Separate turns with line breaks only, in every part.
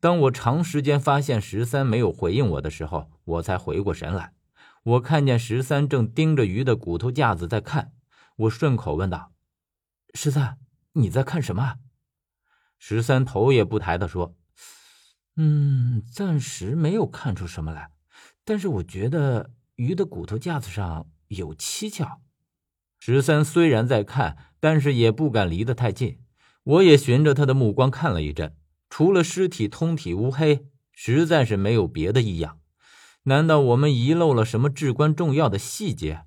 当我长时间发现十三没有回应我的时候，我才回过神来。我看见十三正盯着鱼的骨头架子在看，我顺口问道：“十三，你在看什么？”十三头也不抬的说：“嗯，暂时没有看出什么来，但是我觉得鱼的骨头架子上有蹊跷。”十三虽然在看，但是也不敢离得太近。我也循着他的目光看了一阵，除了尸体通体乌黑，实在是没有别的异样。难道我们遗漏了什么至关重要的细节？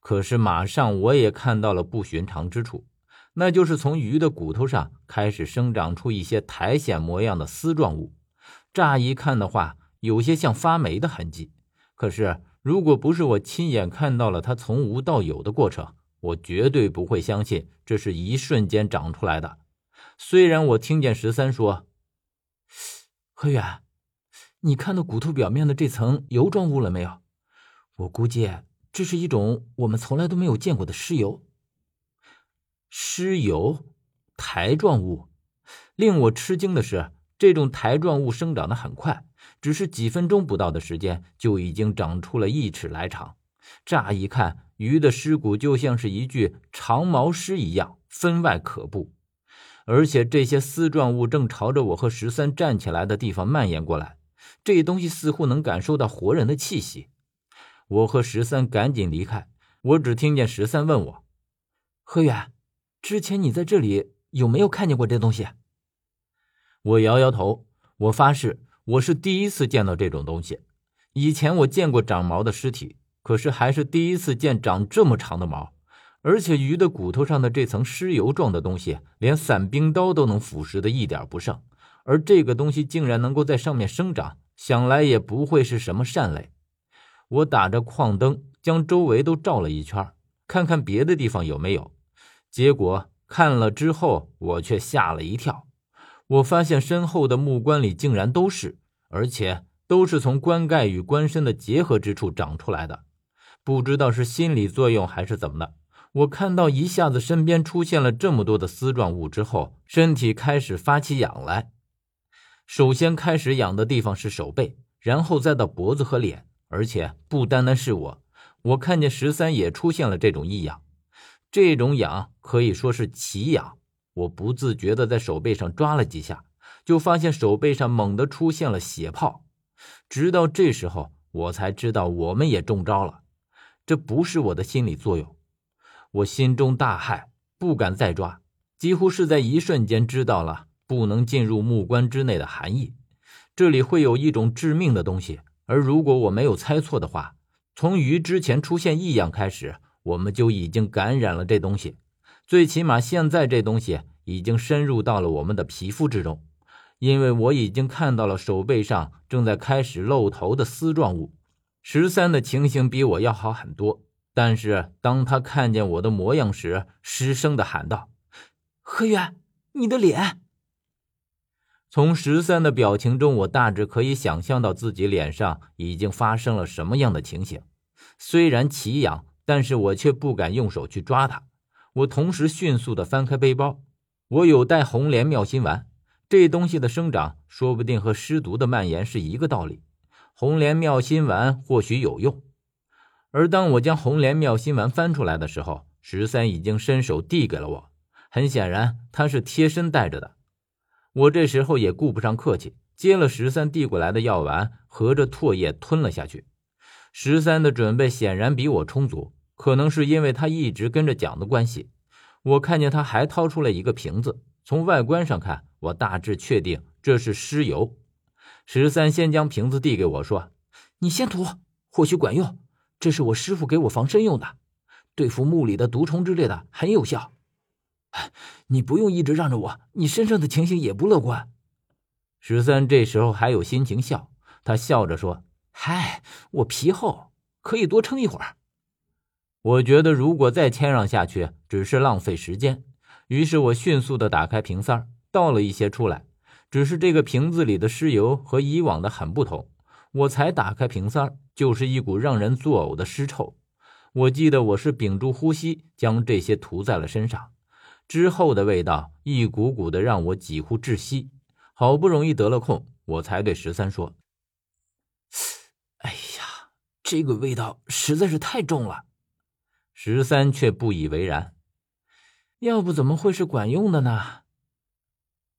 可是马上我也看到了不寻常之处，那就是从鱼的骨头上开始生长出一些苔藓模样的丝状物。乍一看的话，有些像发霉的痕迹。可是如果不是我亲眼看到了它从无到有的过程，我绝对不会相信这是一瞬间长出来的。虽然我听见十三说：“何远。”你看到骨头表面的这层油状物了没有？我估计这是一种我们从来都没有见过的尸油。尸油，苔状物。令我吃惊的是，这种苔状物生长的很快，只是几分钟不到的时间，就已经长出了一尺来长。乍一看，鱼的尸骨就像是一具长毛尸一样，分外可怖。而且这些丝状物正朝着我和十三站起来的地方蔓延过来。这东西似乎能感受到活人的气息。我和十三赶紧离开。我只听见十三问我：“何远，之前你在这里有没有看见过这东西？”我摇摇头。我发誓，我是第一次见到这种东西。以前我见过长毛的尸体，可是还是第一次见长这么长的毛。而且鱼的骨头上的这层尸油状的东西，连伞兵刀都能腐蚀的一点不剩。而这个东西竟然能够在上面生长。想来也不会是什么善类。我打着矿灯，将周围都照了一圈，看看别的地方有没有。结果看了之后，我却吓了一跳。我发现身后的木棺里竟然都是，而且都是从棺盖与棺身的结合之处长出来的。不知道是心理作用还是怎么的，我看到一下子身边出现了这么多的丝状物之后，身体开始发起痒来。首先开始痒的地方是手背，然后再到脖子和脸，而且不单单是我，我看见十三也出现了这种异样。这种痒可以说是奇痒，我不自觉的在手背上抓了几下，就发现手背上猛地出现了血泡。直到这时候，我才知道我们也中招了。这不是我的心理作用，我心中大骇，不敢再抓，几乎是在一瞬间知道了。不能进入木棺之内的含义，这里会有一种致命的东西。而如果我没有猜错的话，从鱼之前出现异样开始，我们就已经感染了这东西。最起码现在这东西已经深入到了我们的皮肤之中，因为我已经看到了手背上正在开始露头的丝状物。十三的情形比我要好很多，但是当他看见我的模样时，失声的喊道：“何远，你的脸！”从十三的表情中，我大致可以想象到自己脸上已经发生了什么样的情形。虽然奇痒，但是我却不敢用手去抓它。我同时迅速的翻开背包，我有带红莲妙心丸，这东西的生长说不定和尸毒的蔓延是一个道理。红莲妙心丸或许有用。而当我将红莲妙心丸翻出来的时候，十三已经伸手递给了我。很显然，他是贴身带着的。我这时候也顾不上客气，接了十三递过来的药丸，合着唾液吞了下去。十三的准备显然比我充足，可能是因为他一直跟着讲的关系。我看见他还掏出了一个瓶子，从外观上看，我大致确定这是尸油。十三先将瓶子递给我说：“你先涂，或许管用。这是我师傅给我防身用的，对付墓里的毒虫之类的很有效。”你不用一直让着我，你身上的情形也不乐观。十三这时候还有心情笑，他笑着说：“嗨，我皮厚，可以多撑一会儿。”我觉得如果再谦让下去，只是浪费时间。于是我迅速的打开瓶塞，倒了一些出来。只是这个瓶子里的尸油和以往的很不同。我才打开瓶塞，就是一股让人作呕的尸臭。我记得我是屏住呼吸，将这些涂在了身上。之后的味道一股股的，让我几乎窒息，好不容易得了空，我才对十三说：“
哎呀，这个味道实在是太重了。”
十三却不以为然：“
要不怎么会是管用的呢？”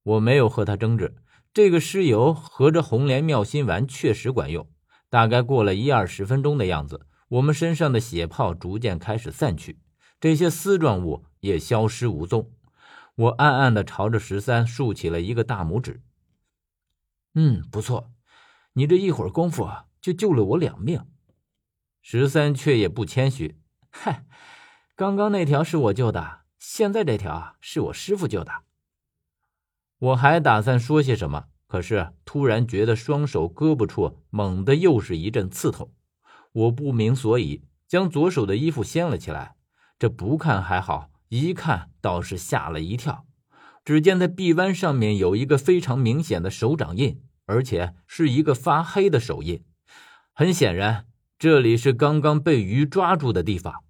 我没有和他争执，这个尸油和着红莲妙心丸确实管用。大概过了一二十分钟的样子，我们身上的血泡逐渐开始散去，这些丝状物也消失无踪。我暗暗的朝着十三竖起了一个大拇指。
嗯，不错，你这一会儿功夫啊，就救了我两命。
十三却也不谦虚，
嗨，刚刚那条是我救的，现在这条是我师傅救的。
我还打算说些什么，可是突然觉得双手胳膊处猛地又是一阵刺痛，我不明所以，将左手的衣服掀了起来。这不看还好。一看倒是吓了一跳，只见在臂弯上面有一个非常明显的手掌印，而且是一个发黑的手印。很显然，这里是刚刚被鱼抓住的地方。